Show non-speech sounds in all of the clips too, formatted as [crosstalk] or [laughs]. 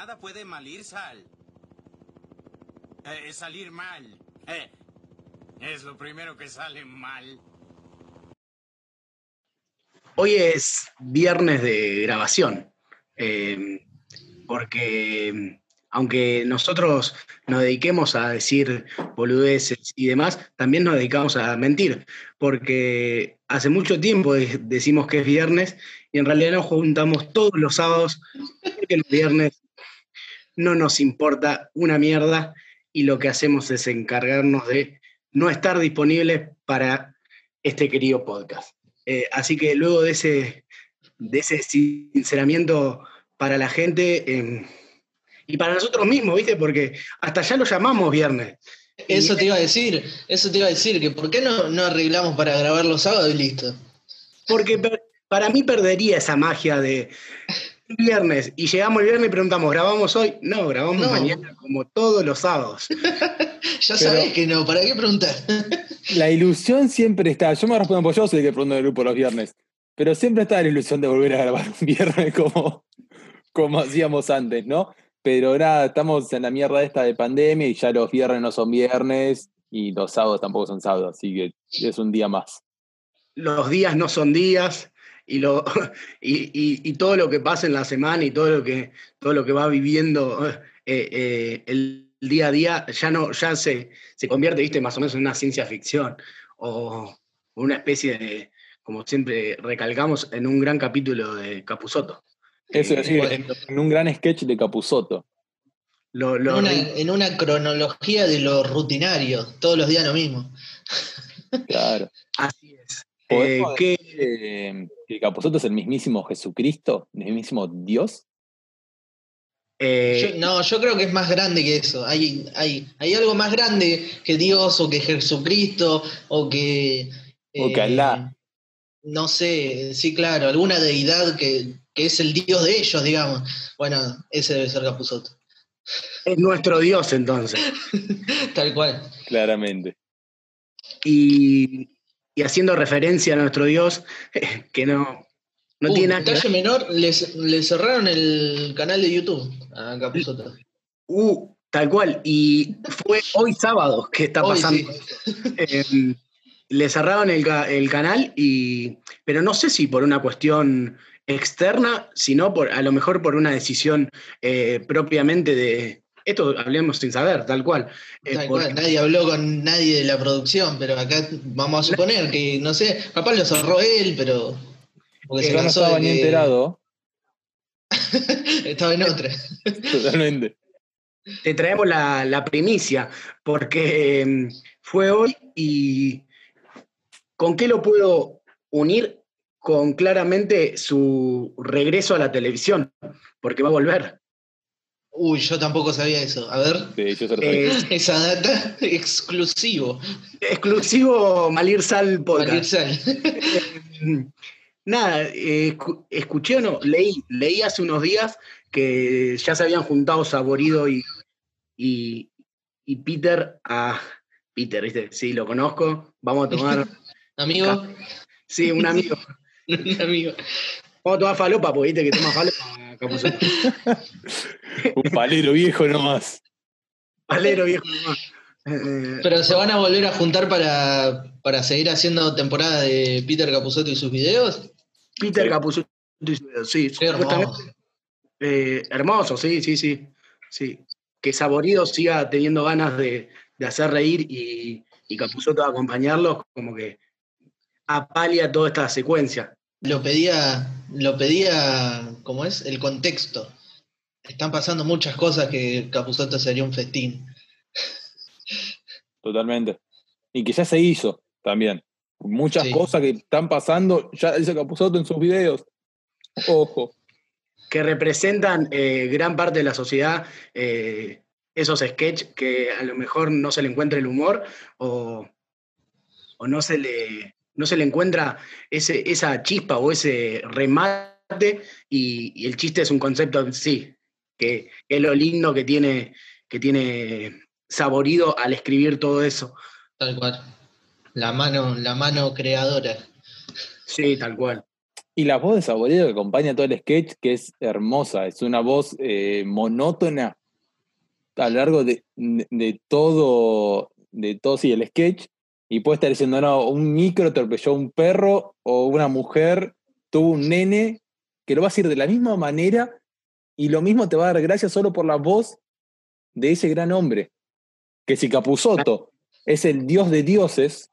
nada puede malir sal. Eh, salir mal. Eh, es lo primero que sale mal. Hoy es viernes de grabación, eh, porque aunque nosotros nos dediquemos a decir boludeces y demás, también nos dedicamos a mentir, porque hace mucho tiempo decimos que es viernes y en realidad nos juntamos todos los sábados, porque los viernes no nos importa una mierda y lo que hacemos es encargarnos de no estar disponibles para este querido podcast. Eh, así que luego de ese, de ese sinceramiento para la gente, em, y para nosotros mismos, ¿viste? Porque hasta ya lo llamamos viernes. Eso te iba a decir, eso te iba a decir, que ¿por qué no, no arreglamos para grabar los sábados y listo? Porque para mí perdería esa magia de viernes y llegamos el viernes y preguntamos, ¿grabamos hoy? No, grabamos mañana como todos los sábados. [laughs] ya sabés que no, ¿para qué preguntar? [laughs] la ilusión siempre está, yo me respondo por yo soy el que pregunto el grupo los viernes, pero siempre está la ilusión de volver a grabar un viernes como, como hacíamos antes, ¿no? Pero nada, estamos en la mierda esta de pandemia y ya los viernes no son viernes y los sábados tampoco son sábados, así que es un día más. Los días no son días y, lo, [laughs] y, todo lo que pasa en la semana y todo lo que, todo lo que va viviendo [laughs] eh, eh, el día a día ya, no, ya se, se convierte, viste, más o menos en una ciencia ficción o una especie de, como siempre recalcamos, en un gran capítulo de Capusoto. Eso es decir, en, un gran sketch de Capusoto. en, una, cronología de lo rutinario, todos los días lo mismo. Claro. Así es. Eh, que, que Capuzoto es el mismísimo Jesucristo, el mismísimo Dios. Eh, no, yo creo que es más grande que eso. Hay, hay, hay algo más grande que Dios o que Jesucristo o que. o que Alá. Eh, no sé, sí, claro, alguna deidad que, es el dios de ellos, digamos. Bueno, ese debe ser Capuzoto. Es nuestro dios entonces. [laughs] Tal cual. Claramente. Y, haciendo referencia a nuestro dios, [laughs] que no, no uh, tiene nada detalle menor, le cerraron el canal de YouTube a Capuzoto. Uh, tal cual. Y fue [laughs] hoy sábado que está pasando. [laughs] Em, le cerraron el, canal, y, pero no sé si por una cuestión externa, sino por, a lo mejor por una decisión eh, propiamente de... Esto hablemos sin saber, tal cual. Eh, nadie habló con nadie de la producción, pero acá vamos a suponer que, no sé, papá lo cerró él, pero... Porque se no estaba ni enterado. [laughs] estaba en otra. Totalmente. Te traemos la, la primicia, porque em, fue hoy y ¿Con qué lo puedo unir? Con claramente su regreso a la televisión, porque va a volver. Uy, yo tampoco sabía eso. A ver. esa data [laughs] exclusivo. Exclusivo Malir Sal Podcast. Nada, escuché o no, leí, leí hace unos días que ya se habían juntado Saborido y, y, y Peter a. Peter, ¿viste? Sí, lo conozco. Vamos a tomar [laughs] ¿Amigo? Sí, un amigo. [laughs] un amigo. Vamos a tomar falopa, porque viste que toma falopa. [laughs] un palero viejo nomás. Palero viejo nomás. Eh, Pero se van a volver a juntar para, para seguir haciendo temporada de Peter Capusotto y sus videos. Peter Capusotto y sus videos, sí. hermoso. Eh, hermoso, sí, sí, sí. sí. Que Saborido siga teniendo ganas de, de hacer reír y, y Capusotto acompañarlos, como que apalia toda esta secuencia. Lo pedía, lo pedía, ¿cómo es? El contexto. Están pasando muchas cosas que Capuzotto sería un festín. Totalmente. Y que ya se hizo también. Muchas cosas que están pasando, ya dice Capuzotto en sus videos. Ojo. Que representan eh, gran parte de la sociedad, eh, esos sketches que a lo mejor no se le encuentra el humor o, o no se le no se le encuentra ese, esa chispa o ese remate y, el chiste es un concepto en sí, que, es lo lindo que tiene, que tiene saborido al escribir todo eso. Tal cual. La mano, la mano creadora. Sí, tal cual. Y la voz de Saborido que acompaña todo el sketch, que es hermosa, es una voz eh, monótona a lo largo de, de todo, de todo sí, el sketch, y puede estar diciendo, no, un micro atropelló a un perro o una mujer tuvo un nene, que lo va a decir de la misma manera y lo mismo te va a dar gracias solo por la voz de ese gran hombre. Que si Capuzoto es el dios de dioses,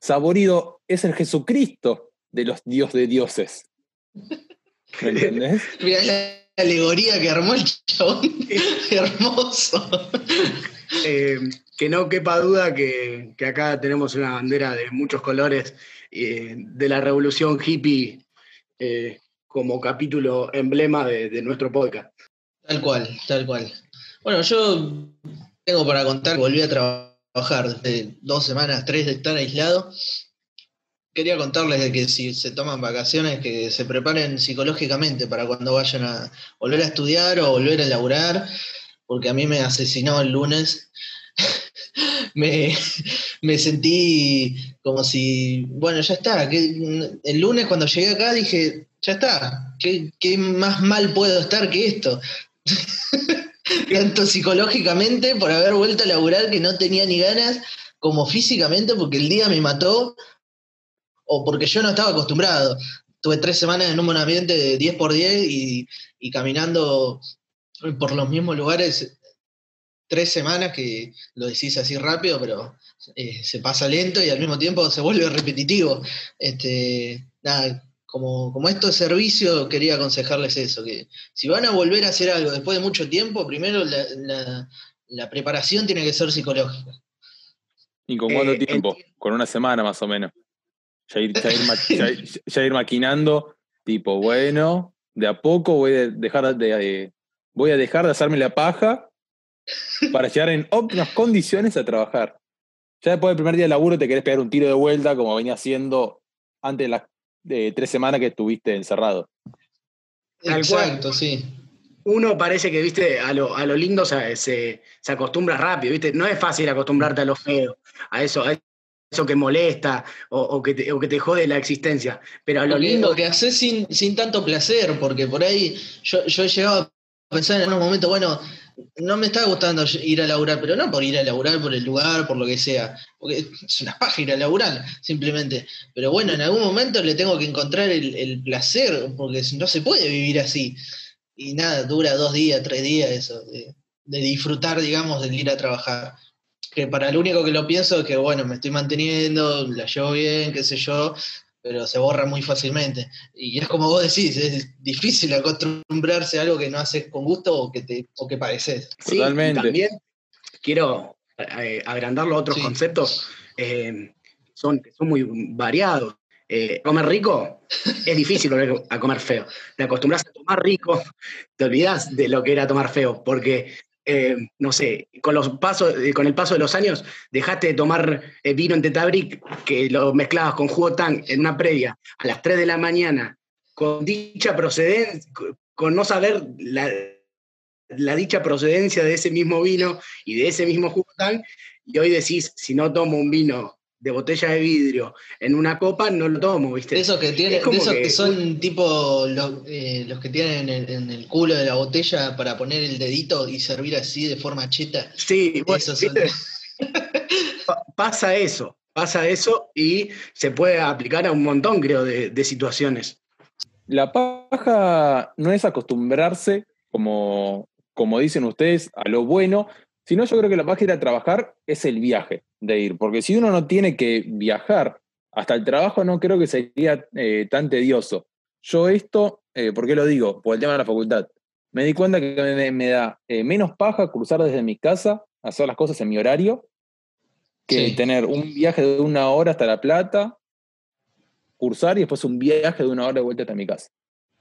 Saborido es el Jesucristo de los dios de dioses. ¿Me entendés? [laughs] Mira la alegoría que armó el chabón. [laughs] Hermoso. Eh, que no quepa duda que, que, acá tenemos una bandera de muchos colores eh, de la revolución hippie eh, como capítulo emblema de, de, nuestro podcast. Tal cual, tal cual. Bueno, yo tengo para contar, volví a trabajar desde dos semanas, tres de estar aislado. Quería contarles que si se toman vacaciones, que se preparen psicológicamente para cuando vayan a volver a estudiar o volver a laburar, porque a mí me asesinó el lunes me, me, sentí como si, bueno, ya está. Que, el lunes cuando llegué acá dije, ya está, ¿qué, qué más mal puedo estar que esto? [laughs] Tanto psicológicamente por haber vuelto a laburar que no tenía ni ganas, como físicamente porque el día me mató o porque yo no estaba acostumbrado. Tuve tres semanas en un ambiente de 10 por 10 y, y caminando por los mismos lugares tres semanas que lo decís así rápido, pero eh, se pasa lento y al mismo tiempo se vuelve [laughs] repetitivo. Este, nada, como, como esto es servicio, quería aconsejarles eso, que si van a volver a hacer algo después de mucho tiempo, primero la, la, la preparación tiene que ser psicológica. ¿Y con cuánto eh, tiempo? Con una semana más o menos. Ya ir, ya, ir ma [laughs] ya, ya ir, maquinando, tipo, bueno, de a poco voy a dejar de, de, voy a dejar de hacerme la paja para llegar en óptimas condiciones a trabajar. Ya después del primer día de laburo te querés pegar un tiro de vuelta como venía haciendo antes de las de tres semanas que estuviste encerrado. Exacto, sí. Uno parece que, viste, a lo, a lo lindo se, se, se, acostumbra rápido, viste. No es fácil acostumbrarte a lo feo, a eso, a eso que molesta o, o, que, te, o que te jode la existencia. Pero a lo porque, lindo. Lo que haces sin, sin tanto placer, porque por ahí yo, yo he llegado a pensar en un momento, bueno, no me está gustando ir a laburar, pero no por ir a laburar por el lugar, por lo que sea, porque es una paja ir a laburar, simplemente. Pero bueno, en algún momento le tengo que encontrar el, placer, porque no se puede vivir así. Y nada, dura dos días, tres días eso, de, de disfrutar, digamos, del ir a trabajar. Que para lo único que lo pienso es que, bueno, me estoy manteniendo, la llevo bien, qué sé yo, pero se borra muy fácilmente. Y es como vos decís, es difícil acostumbrarse a algo que no haces con gusto o que, te, o que padeces. Sí, Totalmente. también quiero eh, agrandarlo a otros sí. conceptos, eh, son, son muy variados. Eh, comer rico es difícil volver a comer feo. Te acostumbras a tomar rico, te olvidas de lo que era tomar feo, porque eh, no sé, con, los pasos, eh, con el paso de los años, dejaste de tomar eh, vino en Tetabric, que lo mezclabas con jugo tan en una previa a las 3 de la mañana, con dicha procedencia, con no saber la, la, dicha procedencia de ese mismo vino y de ese mismo jugo tan, y hoy decís, si no tomo un vino de botella de vidrio en una copa, no lo tomo, ¿viste? Esos que tienen, de esos que, que, son tipo los, eh, los que tienen en el, en el, culo de la botella para poner el dedito y servir así de forma cheta. Sí, bueno, son... pasa eso, pasa eso y se puede aplicar a un montón, creo, de, de situaciones. La paja no es acostumbrarse, como, como dicen ustedes, a lo bueno, sino yo creo que la paja ir a trabajar es el viaje de ir, porque si uno no tiene que viajar hasta el trabajo, no creo que sería eh, tan tedioso. Yo esto, eh, ¿por qué lo digo? Por el tema de la facultad. Me di cuenta que me, me da eh, menos paja cruzar desde mi casa, hacer las cosas en mi horario, que sí. tener un viaje de una hora hasta La Plata, cursar y después un viaje de una hora de vuelta hasta mi casa.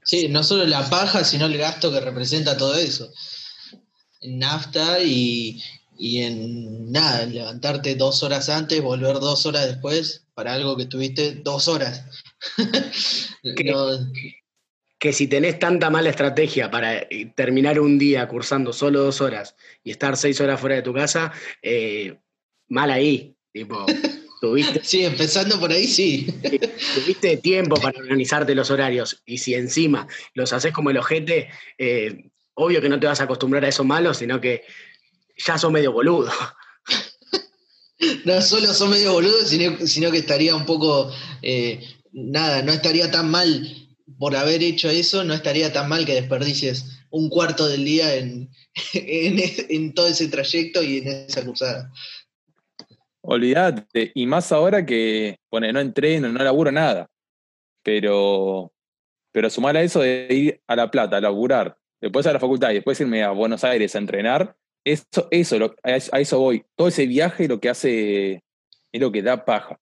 Sí, no solo la paja, sino el gasto que representa todo eso. En nafta y, y en nada, levantarte dos horas antes, volver dos horas después para algo que tuviste dos horas. [laughs] que, no... que, si tenés tanta mala estrategia para terminar un día cursando solo dos horas y estar seis horas fuera de tu casa, eh, mal ahí. Tipo, [laughs] Tuviste, Sí, empezando por ahí, sí. tuviste tiempo para organizarte los horarios y si encima los haces como el ojete, eh, obvio que no te vas a acostumbrar a eso malo, sino que ya sos medio boludo. [laughs] No solo son medio boludos, sino, sino que estaría un poco. eh, nada, no estaría tan mal por haber hecho eso, no estaría tan mal que desperdicies un cuarto del día en, [laughs] en, en todo ese trayecto y en esa cruzada. Olvídate. Y más ahora que, pone, no entreno, no laburo nada. Pero, pero sumar a eso de ir a La Plata, a laburar, después a la facultad y después irme a Buenos Aires a entrenar, eso, eso lo- a eso- voy. Todo ese viaje lo que hace es lo que da paja.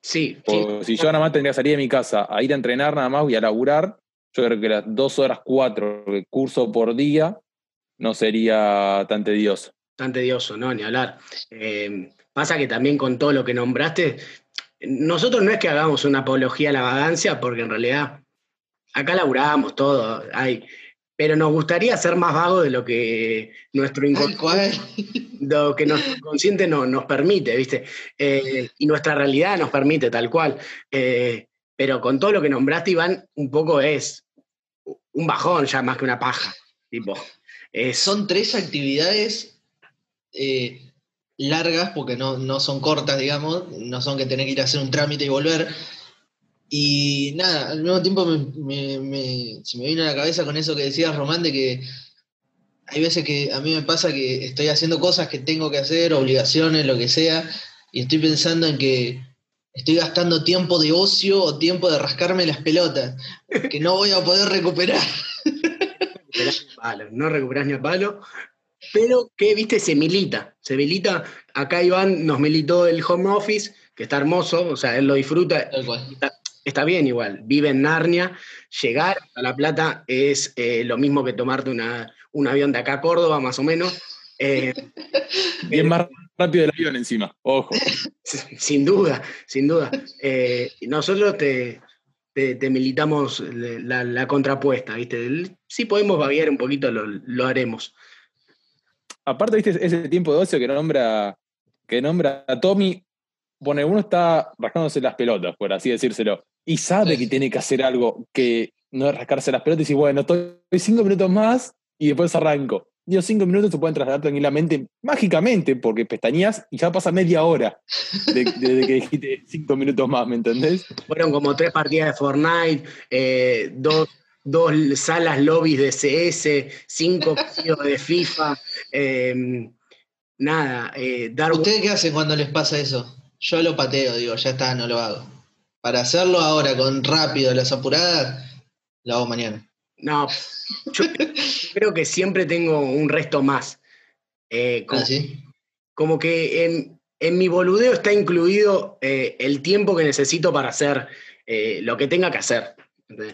Sí, si yo nada más tendría que salir de mi casa a ir a entrenar nada más y a laburar, yo creo que las dos horas, cuatro de curso por día no sería tan tedioso. tan tedioso, ¿no? Ni hablar. Eh, pasa que también con todo lo que nombraste, nosotros no es que hagamos una apología a la vagancia, porque en realidad acá laburamos todo, hay, pero nos gustaría ser más vagos de lo que nuestro inconsciente, lo que nuestro inconsciente no- nos permite, ¿viste? Eh, y nuestra realidad nos permite, tal cual. Eh, pero con todo lo que nombraste, Iván, un poco es un bajón ya más que una paja. Tipo, es, Son tres actividades eh, largas, porque no, no son cortas, digamos, no son que tenés que ir a hacer un trámite y volver. Y nada, al mismo tiempo me, me- me- se me vino a la cabeza con eso que decías, Román, de que hay veces que a mí me pasa que estoy haciendo cosas que tengo que hacer, obligaciones, lo que sea, y estoy pensando en que estoy gastando tiempo de ocio o tiempo de rascarme las pelotas, que no voy a poder recuperar. no recuperás ni a palo, pero que, viste, se milita, se milita, acá Iván nos militó el home office, que está hermoso, o sea, él lo disfruta, Tal cual. Está, bien igual, vive en Narnia, llegar a La Plata es eh, lo mismo que tomarte una, un avión de acá a Córdoba, más o menos, eh, [laughs] Y es más rápido el avión encima, ojo. sin duda, sin duda. Eh, nosotros te, te- te militamos la, la contrapuesta, ¿viste? Si podemos vaguear un poquito, lo, lo haremos. Aparte, viste, ese tiempo de ocio que nombra, que nombra a Tommy, pone, uno está rascándose las pelotas, por así decírselo, y sabe Sí. que tiene que hacer algo que no es rascarse las pelotas y decir, bueno, estoy cinco minutos más y después arranco. Y los cinco minutos se pueden trasladar tranquilamente, mágicamente, porque pestañas y ya pasa media hora de- [laughs] desde que dijiste cinco minutos más, ¿me entendés? Fueron como tres partidas de Fortnite, eh, dos, dos salas lobbies de CS, cinco [laughs] partidos de FIFA, eh, nada, eh, dar ¿Ustedes qué hacen cuando les pasa eso? Yo lo pateo, digo, ya está, no lo hago. Para hacerlo ahora con rápido, las apuradas, lo hago mañana. No, yo creo que siempre tengo un resto más. Eh, como, ¿Ah, sí? como que en, en mi boludeo está incluido eh, el tiempo que necesito para hacer eh, lo que tenga que hacer.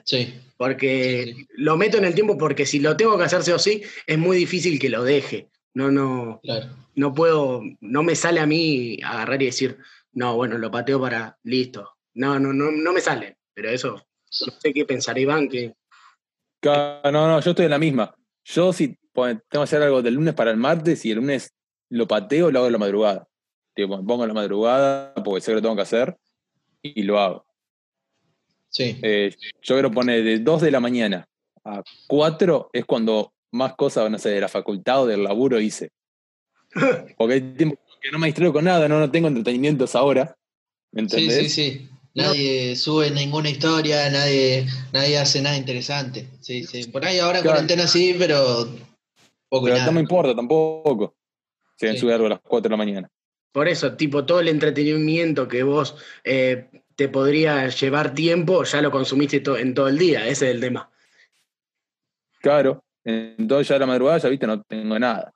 Sí. Porque Sí. lo meto en el tiempo porque si lo tengo que hacer sí o sí, es muy difícil que lo deje. No, no, Claro. no puedo, no me sale a mí agarrar y decir, no, bueno, lo pateo para, listo. No, no, no, no me sale. Pero eso, no sé qué pensará Iván, que No, no, yo estoy en la misma. Yo si tengo que hacer algo del lunes para el martes y el lunes lo pateo, lo hago en la madrugada. Tipo, me pongo en la madrugada porque sé que lo tengo que hacer y lo hago. Sí. Eh, yo creo poner de 2 de la mañana a 4 es cuando más cosas, no sé, de la facultad o del laburo hice. [laughs] Porque hay tiempo que no me distraigo con nada, no, no tengo entretenimientos ahora. ¿Me Sí, sí, sí. Nadie sube ninguna historia, nadie, nadie hace nada interesante. Sí, sí. Por ahí ahora en Claro. cuarentena sí, pero poco y Pero nada. no me importa tampoco. Si me Sí. sube algo a las 4 de la mañana. Por eso, tipo, todo el entretenimiento que vos eh, te podría llevar tiempo, ya lo consumiste to- en todo el día, ese es el tema. Claro. Entonces ya a la madrugada ya viste, no tengo nada.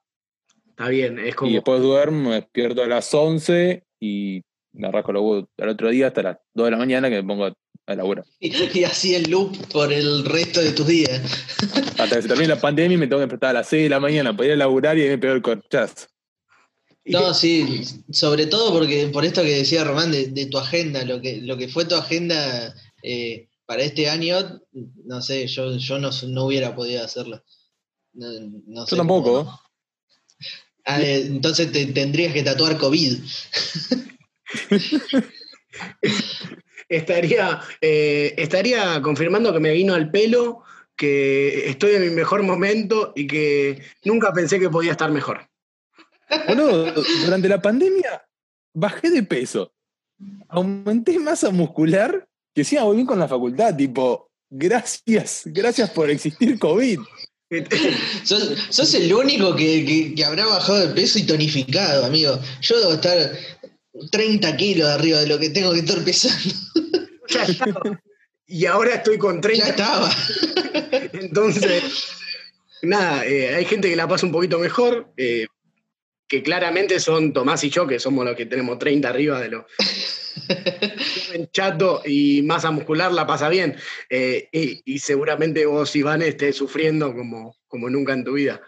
Está bien, es como... Y después duermo, me despierto a las 11 y me arranco los huevos al otro día hasta las 2 de la mañana que me pongo a laburar. [laughs] Y, y así el loop por el resto de tus días. [laughs] Hasta que se termine la pandemia y me tengo que despertar a las 6 de la mañana para ir a laburar y ahí me pego el corchazo. No, sí, sobre todo porque por esto que decía Román de, de tu agenda, lo que, lo que fue tu agenda eh, para este año, no sé, yo, yo no, no hubiera podido hacerlo. No, no sé Yo tampoco. cómo- Ah, eh, entonces te tendrías que tatuar COVID. [laughs] estaría, eh, estaría confirmando que me vino al pelo, que estoy en mi mejor momento y que nunca pensé que podía estar mejor. Boludo, durante la pandemia bajé de peso. Aumenté masa muscular que sí, voy bien con la facultad, tipo, gracias, gracias por existir COVID. [laughs] sos, sos el único que, que- que habrá bajado de peso y tonificado, amigo. Yo debo estar 30 kilos arriba de lo que tengo que estar pesando. [laughs] Ya estaba. Y ahora estoy con Ya 30. estaba. [laughs] Entonces, nada, eh, hay gente que la pasa un poquito mejor, eh, que claramente son Tomás y yo, que somos los que tenemos 30 arriba de lo. [laughs] Chato y masa muscular la pasa bien. Eh, y, y seguramente vos, Iván, estés sufriendo como, como nunca en tu vida.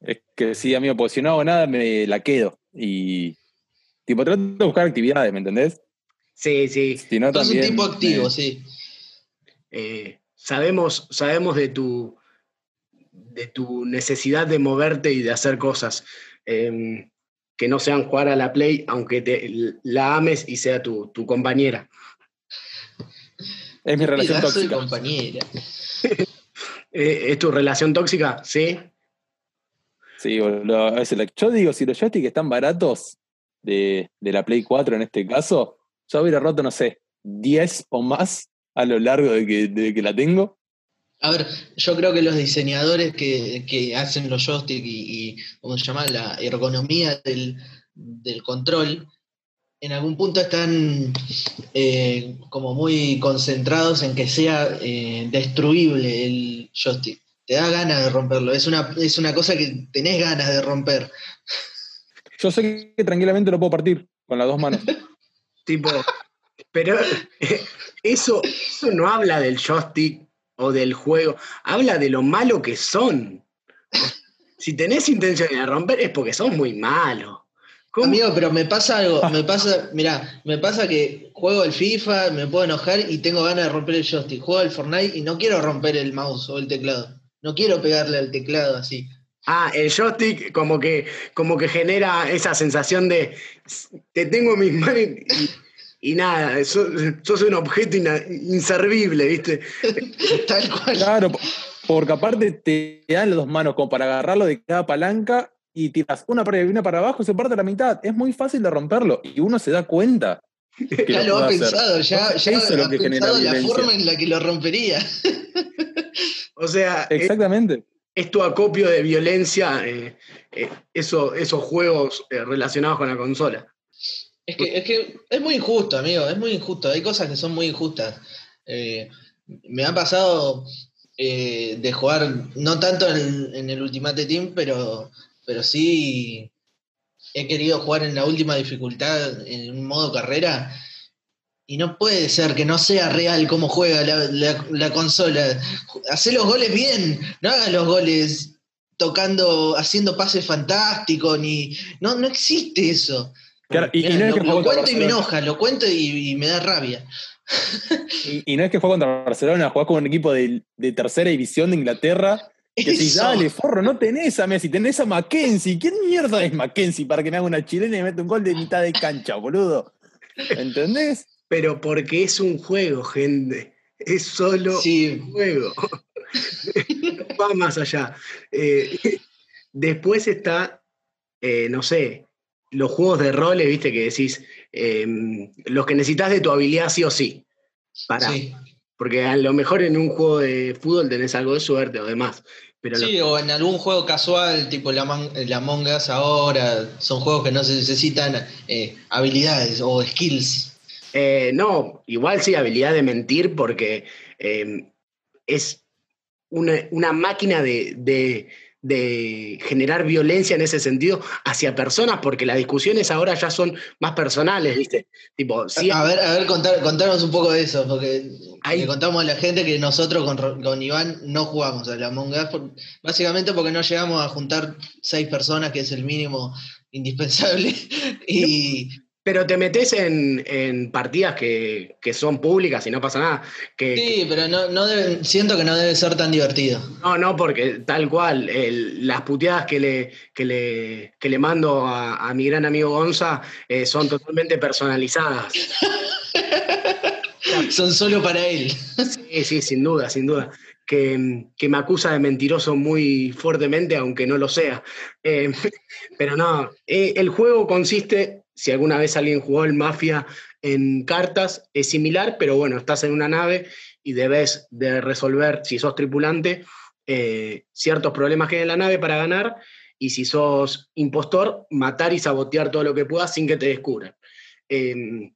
Es que sí, amigo, porque si no hago nada, me la quedo. Y, tipo, trato de buscar actividades, ¿me entendés? Sí, sí. Si no, un tipo activo, me- sí. Eh, sabemos, sabemos de tu, de tu necesidad de moverte y de hacer cosas eh, que no sean jugar a la play, aunque te, la ames y sea tu, tu compañera. Es mi relación tóxica. compañera. [laughs] Eh, ¿Es tu relación tóxica? Sí. Sí, boludo, yo digo, si los joysticks están baratos de, de la Play 4 en este caso, yo hubiera roto, no sé, 10 o más a lo largo de que, de que la tengo. A ver, yo creo que los diseñadores que, que hacen los joysticks y, y, ¿cómo se llama? La ergonomía del, del control, en algún punto están eh, como muy concentrados en que sea eh, destruible el joystick. Te da ganas de romperlo, es una, es una cosa que tenés ganas de romper. Yo sé que tranquilamente lo puedo partir con las dos manos. [laughs] Tipo, pero [laughs] eso, eso no habla del joystick o del juego, habla de lo malo que son. Si tenés intención de romper es porque son muy malos. ¿Cómo? Amigo, pero me pasa algo, me pasa, [laughs] mira, me pasa que juego el FIFA, me puedo enojar y tengo ganas de romper el joystick. Juego al Fortnite y no quiero romper el mouse o el teclado. No quiero pegarle al teclado así. Ah, el joystick como que, como que genera esa sensación de te tengo en mis [laughs] manos y, y nada, sos, sos un objeto ina- inservible, ¿viste? [laughs] Tal cual. Claro, po- porque aparte te dan las dos manos como para agarrarlo de cada palanca y tiras una para arriba y una para abajo, se parte a la mitad. Es muy fácil de romperlo y uno se da cuenta. que Ya lo ha hacer. pensado, ya, ya eso es lo ha que genera pensado la violencia. forma en la que lo rompería. [laughs] O sea, Exactamente. es tu acopio de violencia, eh, eh, eso- esos juegos eh, relacionados con la consola. Es que, es que es muy injusto, amigo, es muy injusto. Hay cosas que son muy injustas. Eh, me ha pasado de jugar, no tanto en, en el Ultimate Team, pero, pero sí he querido jugar en la última dificultad, en un modo carrera. Y no puede ser que no sea real cómo juega la, la- la consola. Hacé los goles bien, no hagas los goles tocando, haciendo pases fantásticos, ni. No, no existe eso. Claro, y, y Mirá, no es lo, que lo juega contra cuento y me enoja, lo cuento y, y me da rabia. Y, y no es que juega contra Barcelona, jugás con un equipo de, de tercera división de Inglaterra. Que si Eso. dale, forro, no tenés a Messi, tenés a Mackenzie. ¿Quién mierda es Mackenzie para que me haga una chilena y me mete un gol de mitad de cancha, boludo? ¿Entendés? Pero porque es un juego, gente. Es solo Sí, un juego. no [laughs] va más allá. Eh, [laughs] después está, eh, no sé, los juegos de roles, viste, que decís, eh, los que necesitas de tu habilidad sí o sí. Para, sí. Porque a lo mejor en un juego de fútbol tenés algo de suerte o demás. Pero Sí, o en algún juego casual, tipo la, Man- la Among Us ahora, son juegos que no se necesitan eh, habilidades o skills. Eh, no, igual sí, habilidad de mentir, porque eh, es una, una máquina de, de- de generar violencia en ese sentido hacia personas, porque las discusiones ahora ya son más personales, ¿viste? Tipo, sí, A ver, a ver, contar, contanos un poco de eso, porque Ahí- le contamos a la gente que nosotros con, con Iván no jugamos a la Among Us, por- básicamente porque no llegamos a juntar seis personas, que es el mínimo indispensable, [laughs] y, Pero te metes en, en partidas que, que son públicas y no pasa nada. Que, Sí, pero no, no debe- siento que no debe ser tan divertido. No, no, porque tal cual, el- las puteadas que le, que le, que le mando a, a mi gran amigo Gonza eh, son totalmente personalizadas. [laughs] Son solo para él. Sí, sí, sin duda, sin duda. Que, que me acusa de mentiroso muy fuertemente, aunque no lo sea. Eh, [laughs] pero no, eh, el juego consiste, si alguna vez alguien jugó el Mafia en cartas, es similar, pero bueno, estás en una nave y debes de resolver, si sos tripulante, eh, ciertos problemas que hay en la nave para ganar, y si sos impostor, matar y sabotear todo lo que puedas sin que te descubran. Eh,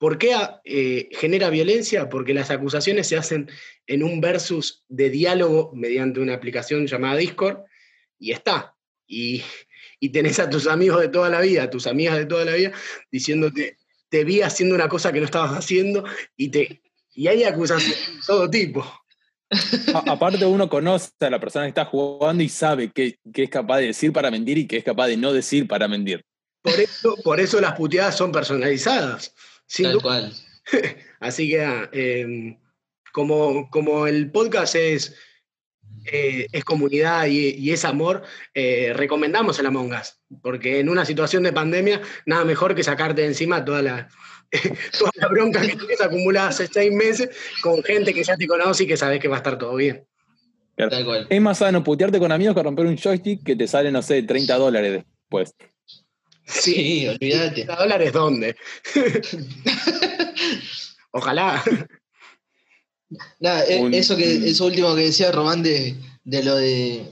¿Por qué eh, genera violencia? Porque las acusaciones se hacen en un versus de diálogo mediante una aplicación llamada Discord y está. Y, y tenés a tus amigos de toda la vida, a tus amigas de toda la vida, diciéndote, te vi haciendo una cosa que no estabas haciendo y, te, y hay acusaciones de todo tipo. A- aparte uno conoce a la persona que está jugando y sabe qué, qué es capaz de decir para mentir y qué es capaz de no decir para mentir. Por eso, por eso las puteadas son personalizadas. sin Tal cual. [laughs] Así que, ah, eh, como, como el podcast es, eh, es comunidad y, y es amor, eh, recomendamos el Among Us, porque en una situación de pandemia, nada mejor que sacarte de encima toda la, [laughs] toda la bronca que tienes acumulada hace seis meses con gente que ya te conoce y que sabes que va a estar todo bien. Es más sano putearte con amigos que romper un joystick que te sale, no sé, 30 dólares después. Sí, olvídate. ¿30 dólares dónde? [laughs] [laughs] Ojalá. Nada, e- Un- eso que eso último que decía Román de, de lo de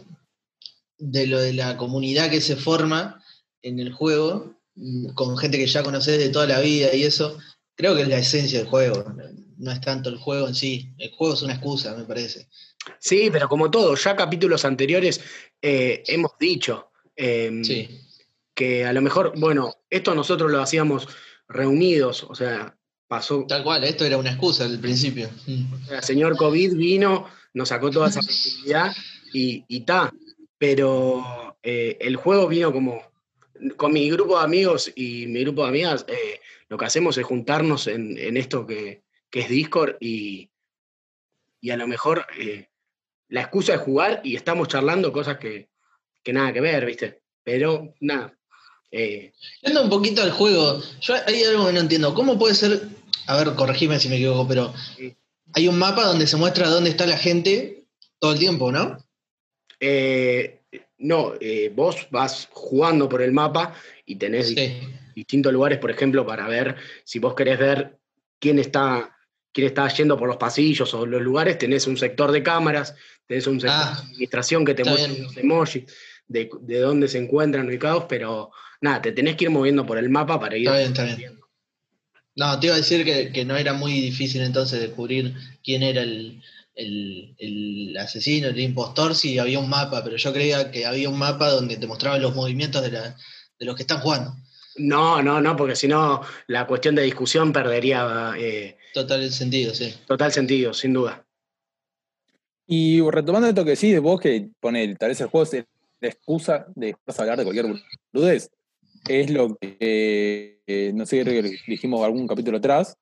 de lo de la comunidad que se forma en el juego, mm, con gente que ya conoces de toda la vida y eso, creo que es la esencia del juego. No es tanto el juego en sí. El juego es una excusa, me parece. Sí, pero como todo, ya capítulos anteriores eh, hemos dicho eh, Sí. que a lo mejor, bueno, esto nosotros lo hacíamos reunidos, o sea, pasó, Tal cual, esto era una excusa al principio. Mm. el señor COVID vino, nos sacó toda esa posibilidad y está. Pero eh, el juego vino como, con mi grupo de amigos y mi grupo de amigas, eh, lo que hacemos es juntarnos en, en esto que, que es Discord y, y a lo mejor eh, la excusa es jugar y estamos charlando cosas que, que nada que ver, ¿viste? Pero nada. eh, Yendo un poquito al juego, yo hay algo que no entiendo. ¿Cómo puede ser? A ver, corregime si me equivoco, pero hay un mapa donde se muestra dónde está la gente todo el tiempo, ¿no? eh, no, eh, vos vas jugando por el mapa y tenés Sí. distintos lugares, por ejemplo, para ver si vos querés ver quién está, quién está yendo por los pasillos o los lugares, tenés un sector de cámaras, tenés un sector Ah, de administración que te muestra bien. los emojis de, de dónde se encuentran ubicados, pero nada, te tenés que ir moviendo por el mapa para ir. Está bien, está bien. No, te iba a decir que, que no era muy difícil entonces descubrir quién era el, el- el asesino, el impostor, si había un mapa, pero yo creía que había un mapa donde te mostraban los movimientos de, la- de los que están jugando. No, no, no, porque si no, la cuestión de discusión perdería eh, Total el sentido, sí. total sentido, sin duda. Y retomando esto que sí, de vos que pone, tal vez el juego es la excusa de hablar de cualquier boludez. Es lo que, eh, no sé, creo que dijimos algún capítulo atrás,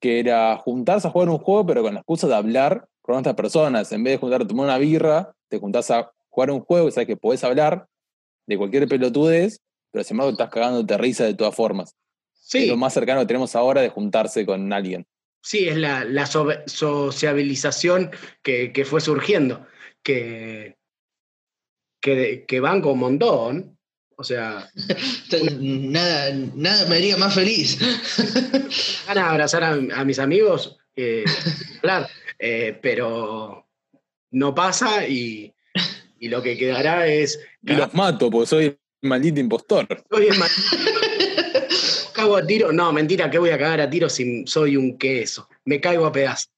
que era juntarse a jugar un juego, pero con la excusa de hablar con otras personas. En vez de juntarte a tomar una birra, te juntás a jugar un juego y sabes que podés hablar de cualquier pelotudez, pero sin embargo estás cagándote risa de todas formas. Es Sí, lo más cercano que tenemos ahora de juntarse con alguien. sí, es la, la sociabilización que, que fue surgiendo, que, que, que banco un montón. O sea, [laughs] Nada, nada me haría más feliz. [laughs] ganas de abrazar a, a mis amigos, eh, hablar, eh, pero no pasa y, y lo que quedará es. Y los mato, porque soy un maldito impostor. Soy el mal- [laughs] Cago a tiro. No, mentira, que voy a cagar a tiro si soy un queso. Me caigo a pedazos.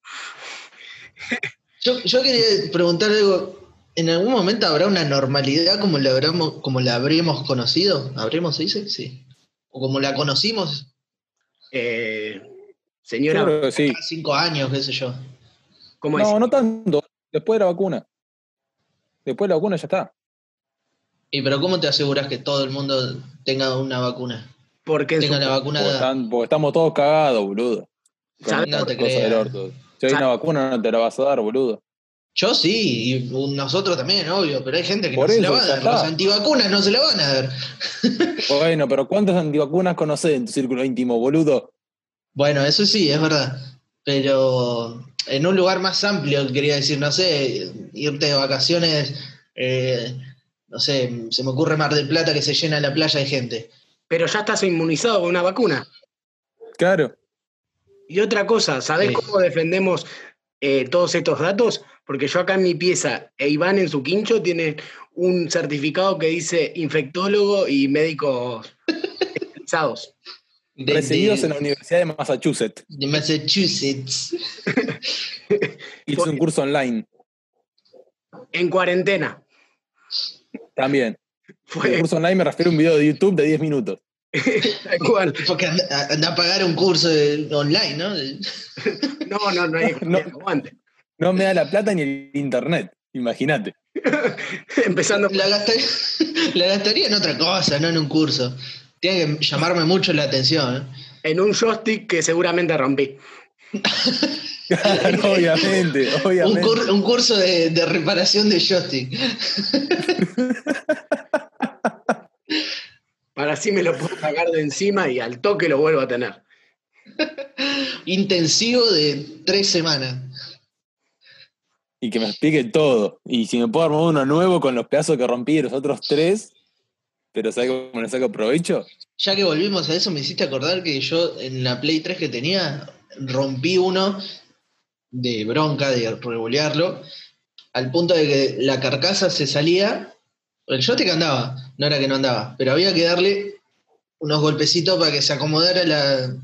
Yo, yo quería preguntar algo. ¿En algún momento habrá una normalidad como la, habremos, como la habremos conocido? ¿Habremos, se dice? Sí. ¿O como la conocimos Eh, señora, que sí. hace cinco años, qué sé yo? ¿cómo es? No, no tanto. Después de la vacuna. Después de la vacuna ya está. ¿Y pero cómo te aseguras que todo el mundo tenga una vacuna? Porque tenga la vacuna Porque, dada. están- porque estamos todos cagados, boludo. No te creas. orto. Si hay una vacuna, no te la vas a dar, boludo. Yo sí, y nosotros también, obvio, pero hay gente que Por no se la va a dar. está. Los antivacunas no se la van a dar. Bueno, pero [laughs] ¿cuántas antivacunas conoces en tu círculo íntimo, boludo? Bueno, eso sí, es verdad. Pero en un lugar más amplio, quería decir, no sé, irte de vacaciones, eh, no sé, se me ocurre Mar del Plata que se llena la playa de gente. pero ya estás inmunizado con una vacuna. Claro. Y otra cosa, ¿sabés Sí. cómo defendemos eh, todos estos datos? Porque yo acá en mi pieza e Iván en su quincho tienen un certificado que dice infectólogo y médicos especializados. De, Recibidos de- en la Universidad de Massachusetts. de Massachusetts. [laughs] Hice un curso online En cuarentena. también. El Fue curso online me refiero a un video de YouTube de 10 minutos. [laughs] tal cual. Porque anda, anda a pagar un curso de- online, ¿no? [laughs] No, no, no hay No. aguante. No me da la plata ni el internet. Imagínate. [laughs] Empezando La gastaría, [laughs] la gastaría en otra cosa, no en un curso. Tiene que llamarme mucho la atención. ¿eh? en un joystick que seguramente rompí. Claro, obviamente, Un, obviamente. cur- un curso de, de reparación de joystick. [laughs] Para así me lo puedo sacar de encima y al toque lo vuelvo a tener. Intensivo de tres semanas. Y que me explique todo. Y si me puedo armar uno nuevo con los pedazos que rompí de los otros tres, pero ¿sabes cómo le saco provecho? Ya que volvimos a eso, me hiciste acordar que yo en la Play 3 que tenía rompí uno de bronca, de revolearlo, al punto de que la carcasa se salía. El joystick andaba, no era que no andaba, pero había que darle unos golpecitos para que se acomodara la,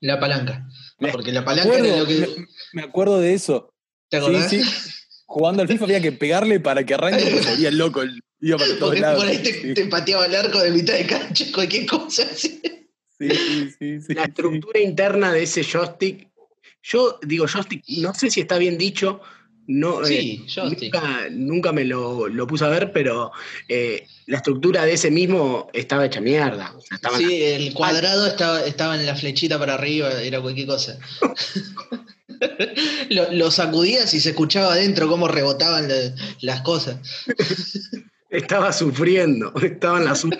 la palanca. Me Porque la palanca era lo que. me, me acuerdo de eso. ¿Te Sí, acordás? sí. Jugando al FIFA había que pegarle para que arranque porque [laughs] se volvía loco. el- Iba para todos Porque lados. por ahí te, Sí, te pateaba el arco de mitad de cancha, cualquier cosa así. sí, sí, sí, sí, La sí. estructura interna de ese joystick, yo digo joystick, no sé si está bien dicho, no, Sí, eh, joystick. nunca, nunca me lo, lo puse a ver, pero eh, la estructura de ese mismo estaba hecha mierda. O sea, estaba en la- Sí, el cuadrado estaba, estaba en la flechita para arriba, era cualquier cosa. [laughs] [laughs] lo, lo sacudías y se escuchaba adentro cómo rebotaban la- las cosas. [laughs] estaba sufriendo, estaba en la su-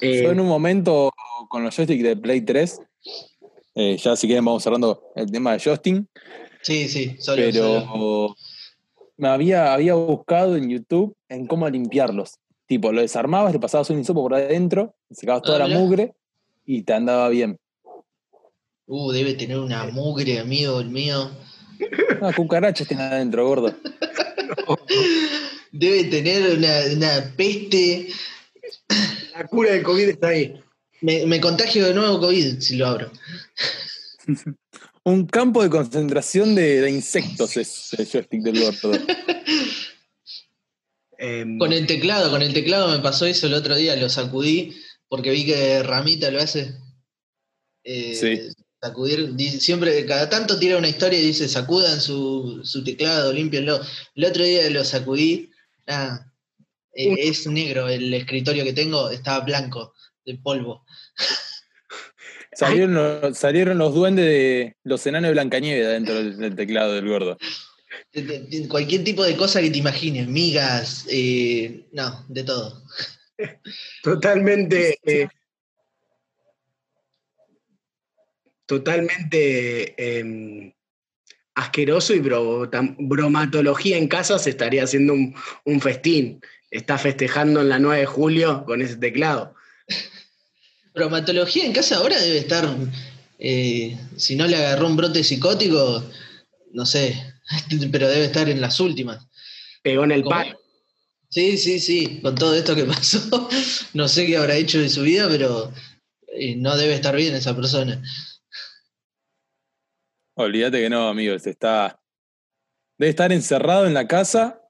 Eh, [laughs] Yo en un momento con los joysticks de Play 3, eh, ya si quieren vamos cerrando el tema de joystick, Sí, sí, solo. pero solo. me había, había buscado en YouTube en cómo limpiarlos. Tipo, lo desarmabas, le pasabas un hisopo por adentro, sacabas toda Ah, la mugre y te andaba bien. Uh, debe tener una mugre, amigo, el mío. [laughs] Una cucaracha tiene adentro, gordo. [laughs] Debe tener una, una peste. la cura del COVID está ahí. Me, me contagio de nuevo COVID si lo abro. [laughs] Un campo de concentración de, de insectos es el joystick del gordo. Em, Con el teclado, con el teclado me pasó eso el otro día, lo sacudí porque vi que Ramita lo hace. Eh, Sí. Sacudir, di- siempre, cada tanto tira una historia y dice sacudan su, su teclado, límpienlo. El otro día lo sacudí, eh, Un- es negro el escritorio que tengo, estaba blanco de polvo. [laughs] Salieron los, salieron los duendes de los enanos de Blancanieves adentro del, del teclado del gordo. De- de- de cualquier tipo de cosa que te imagines, migas, eh, no, de todo. totalmente. eh, totalmente em, asqueroso y bro- tam- bromatología en casa se estaría haciendo un, un festín. Está festejando en la 9 de julio con ese teclado. [laughs] Bromatología en casa ahora debe estar, eh, si no le agarró un brote psicótico, no sé, [laughs] pero debe estar en las últimas. Pegó en el ¿Cómo? palo. Sí, sí, sí, con todo esto que [laughs] pasó, no sé qué habrá hecho de su vida, pero eh, no debe estar bien esa persona. Olvídate que no, amigos. Está. Debe estar encerrado en la casa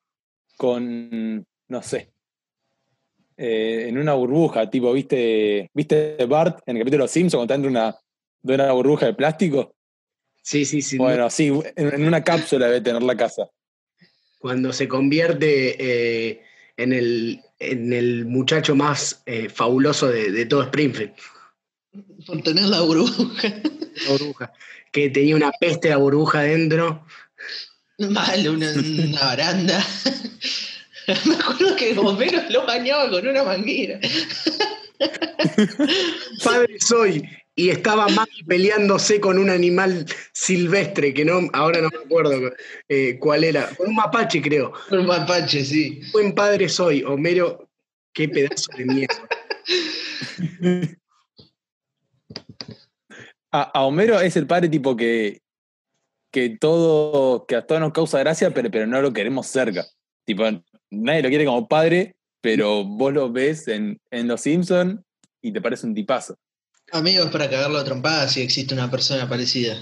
con. no sé. eh, en una burbuja, tipo, ¿viste, ¿viste Bart en el capítulo de Los Simpsons cuando está dentro de una, de una burbuja de plástico? Sí, sí, sí. Bueno, sí, en, en una cápsula debe tener la casa. Cuando se convierte eh, en el, en el muchacho más eh, fabuloso de, de todo Springfield. Por tener la burbuja. La burbuja. Que tenía una peste de burbuja dentro. Mal, una, una baranda. [laughs] Me acuerdo que Homero lo bañaba con una manguera. [laughs] Padre soy. Y estaba Maggie peleándose con un animal silvestre, que no, ahora no me acuerdo eh, cuál era. Con un mapache, creo. Un mapache, sí. Buen padre soy, Homero. Qué pedazo de mierda. [laughs] A, a Homero es el padre tipo que, que todo, que a todos nos causa gracia, pero, pero no lo queremos cerca. Tipo, nadie lo quiere como padre, pero vos lo ves en, en Los Simpsons y te parece un tipazo. Amigo, es para cagarlo a trompadas si existe una persona parecida.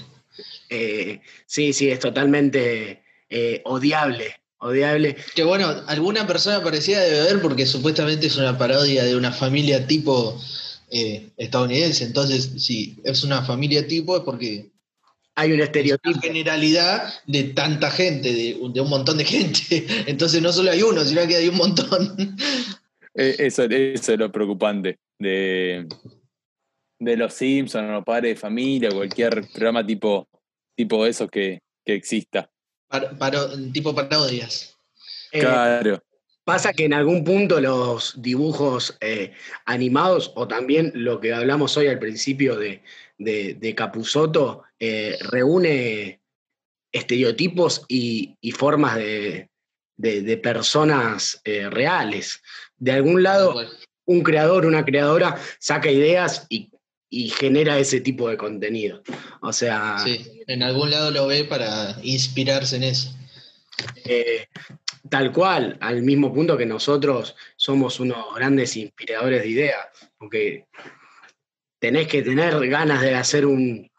Eh, sí, sí, es totalmente eh, odiable. Odiable. Que bueno, alguna persona parecida debe haber porque supuestamente es una parodia de una familia tipo eh, estadounidense. Entonces, si es una familia tipo es porque Hay un es estereotipo. una generalidad de tanta gente, de, de un montón de gente. [laughs] Entonces no solo hay uno, sino que hay un montón. [laughs] Eh, Eso, eso es lo preocupante de, de Los Simpsons, o Padre de Familia, cualquier programa tipo, tipo esos que, que exista. Par- paro- tipo parodias. Eh, Claro. Pasa que en algún punto los dibujos eh, animados, o también lo que hablamos hoy al principio de, de, de Capusotto, eh, reúne estereotipos y, y formas de, de- de personas eh, reales. De algún lado, un creador, una creadora saca ideas y, y genera ese tipo de contenido. O sea, sí, en algún lado lo ve para inspirarse en eso. Eh, tal cual, al mismo punto que nosotros somos unos grandes inspiradores de ideas, porque tenés que tener ganas de hacer un,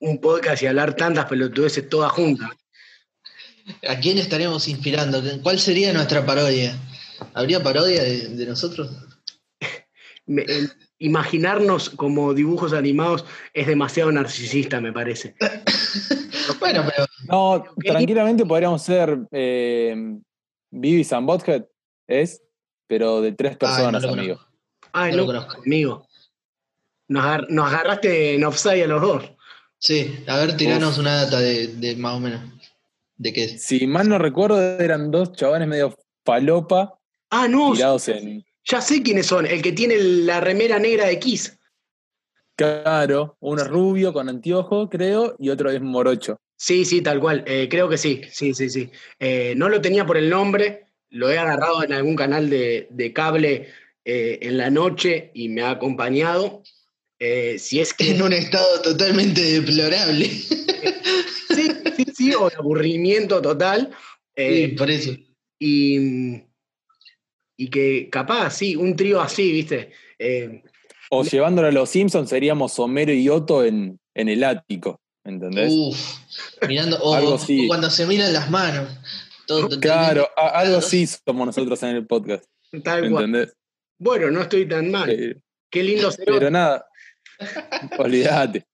un podcast y hablar tantas pelotudeces todas juntas. ¿A quién estaremos inspirando? ¿Cuál sería nuestra parodia? ¿Habría parodia de, de nosotros? [laughs] Me- imaginarnos como dibujos animados es demasiado narcisista, me parece. [coughs] Bueno, pero No, tranquilamente podríamos ser eh, Beavis and Butthead, ¿es? Pero de tres personas, no lo amigo. Ay, No no, amigo. Nos, agar- nos agarraste en offside a los dos. sí, a ver, tiranos una data de, de más o menos. ¿De qué? Si mal no recuerdo, eran dos chavales medio falopa Ah, no, tirados en. Ya sé quiénes son. El que tiene la remera negra de Kiss. Claro, uno es rubio con anteojo, creo, y otro es morocho. Sí, sí, tal cual. Eh, creo que sí, sí, sí, sí. Eh, no lo tenía por el nombre, lo he agarrado en algún canal de, de cable eh, en la noche y me ha acompañado. Eh, si es que En un estado totalmente deplorable. sí, sí, sí, o de aburrimiento total. Sí, por eso. y, y que capaz, sí, un trío así, ¿viste? Eh, O llevándolo a los Simpsons seríamos Homero y Otto en, en el ático, ¿entendés? Uf, mirando, o, Algo así. o cuando se miran las manos. Todo claro, a- algo así somos nosotros en el podcast, tal cual. Bueno, no estoy tan mal. Eh, Qué lindo ser pero nada, olvídate.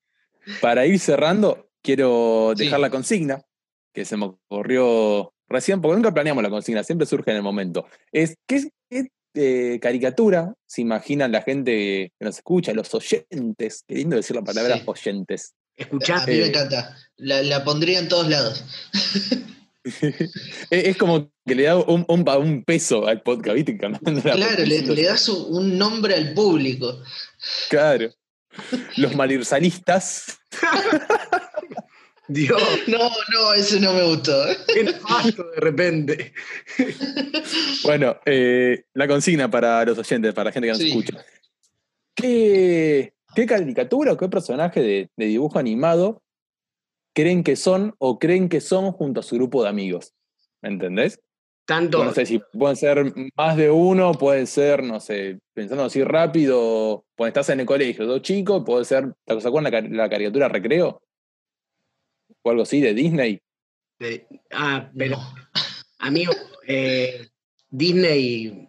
Para ir cerrando, quiero Sí. dejar la consigna, que se me ocurrió recién, porque nunca planeamos la consigna, siempre surge en el momento. Es, ¿qué, qué, eh, caricatura se imaginan la gente que nos escucha, los oyentes? Qué lindo decir la palabra Sí. oyentes. Mí me Eh, encanta. La, la pondría en todos lados. [laughs] es, como que le da un, un- un peso al podcast, ¿viste? Claro, le, das un, un nombre al público. Claro. Los [laughs] malirsalistas. [laughs] Dios, [laughs] No, no, eso no me gustó. [laughs] qué nefasto de repente. [laughs] Bueno, eh, la consigna para los oyentes, para la gente que nos Sí. escucha. ¿Qué, qué caricatura o qué personaje de, de dibujo animado creen que son o creen que son junto a su grupo de amigos? ¿Me entendés? Tanto, No sé si pueden ser más de uno, pueden ser, no sé, pensando así rápido, cuando estás en el colegio, dos chicos, puede ser, ¿te acuerdan la, la caricatura Recreo? O algo así de Disney. de- ah, pero No. [laughs] amigo, eh, Disney,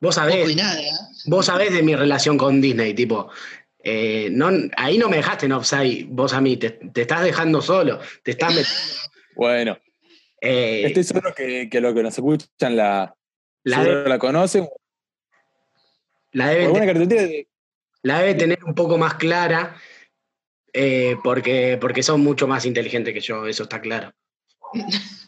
vos sabés, nada. ¿eh? vos sabés de mi relación con Disney, tipo, eh, no, ahí no me dejaste en offside, vos a mí, te, te estás dejando solo, te estás metiendo. [laughs] Bueno, Eh, Estoy seguro que, que los que nos escuchan la, la, de- la conocen. la deben Alguna tener- caricatura de- la debe tener un poco más clara eh, porque, porque son mucho más inteligentes que yo, eso está claro. [laughs]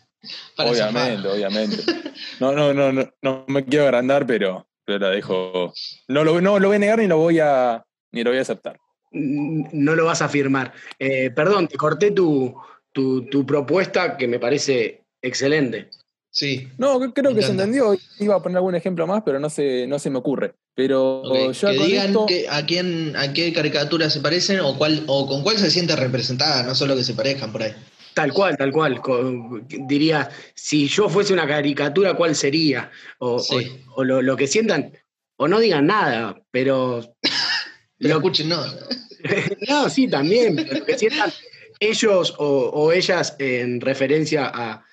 Obviamente, obviamente. [laughs] No, no, no, no, no me quiero agrandar, pero, pero la dejo. No lo, no lo voy a negar ni lo voy a ni lo voy a aceptar. No lo vas a firmar. Eh, perdón, te corté tu, tu, tu propuesta que me parece excelente. Sí. No, creo que se entendió. Iba a poner algún ejemplo más, pero no se, no se me ocurre. Pero ya que con digan esto, que- a quién, a qué caricatura se parecen o cuál, o con cuál se siente representada, no solo que se parezcan por ahí. Tal cual, tal cual. Diría, si yo fuese una caricatura, ¿cuál sería? O, Sí. o- o lo, lo que sientan, o no digan nada, pero... [laughs] Pero lo- escuchen, no. [laughs] no, sí, también, pero lo que sientan ellos o, o ellas en referencia a,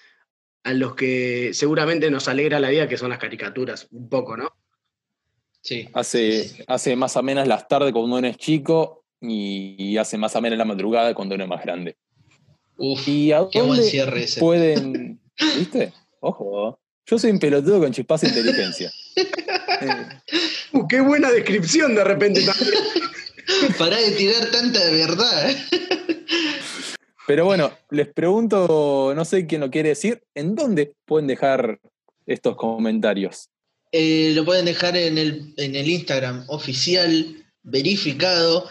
a los que seguramente nos alegra la vida, que son las caricaturas, un poco, ¿no? Sí. hace, hace más o menos las tardes cuando uno es chico y, y hace más o menos la madrugada cuando uno es más grande. Uf, ¿Y a qué buen cierre ese. pueden. ¿Viste? Ojo. Yo soy un pelotudo con chispazo de inteligencia. Eh, [laughs] Uh, qué buena descripción de repente también. [laughs] Pará de tirar tanta verdad. ¿eh? Pero bueno, les pregunto, no sé quién lo quiere decir, ¿en dónde pueden dejar estos comentarios? Eh, lo pueden dejar en el, en el Instagram oficial verificado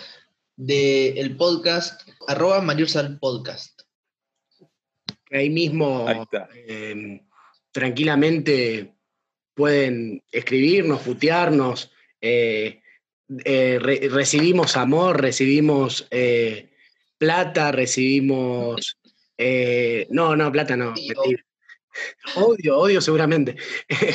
del podcast, arroba Mariursal Podcast. Ahí mismo Ahí está. eh, tranquilamente pueden escribirnos, putearnos. eh, eh, re- recibimos amor, recibimos eh, plata, recibimos. eh, no, no, plata no. Odio. mentira. Odio, odio seguramente.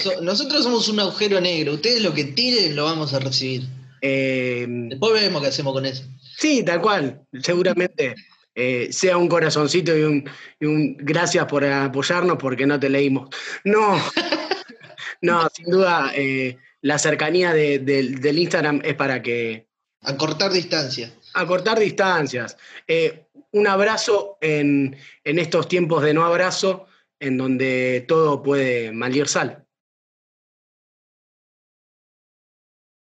So- nosotros somos un agujero negro, ustedes lo que tiren lo vamos a recibir. Eh, Después vemos qué hacemos con eso. sí, tal cual. Seguramente eh, sea un corazoncito y un, y un gracias por apoyarnos porque no te leímos. No, [laughs] no, sin duda eh, la cercanía de- del- del Instagram es para que A cortar distancia. Acortar distancias. Eh, un abrazo en, en estos tiempos de no abrazo, en donde todo puede malir sal.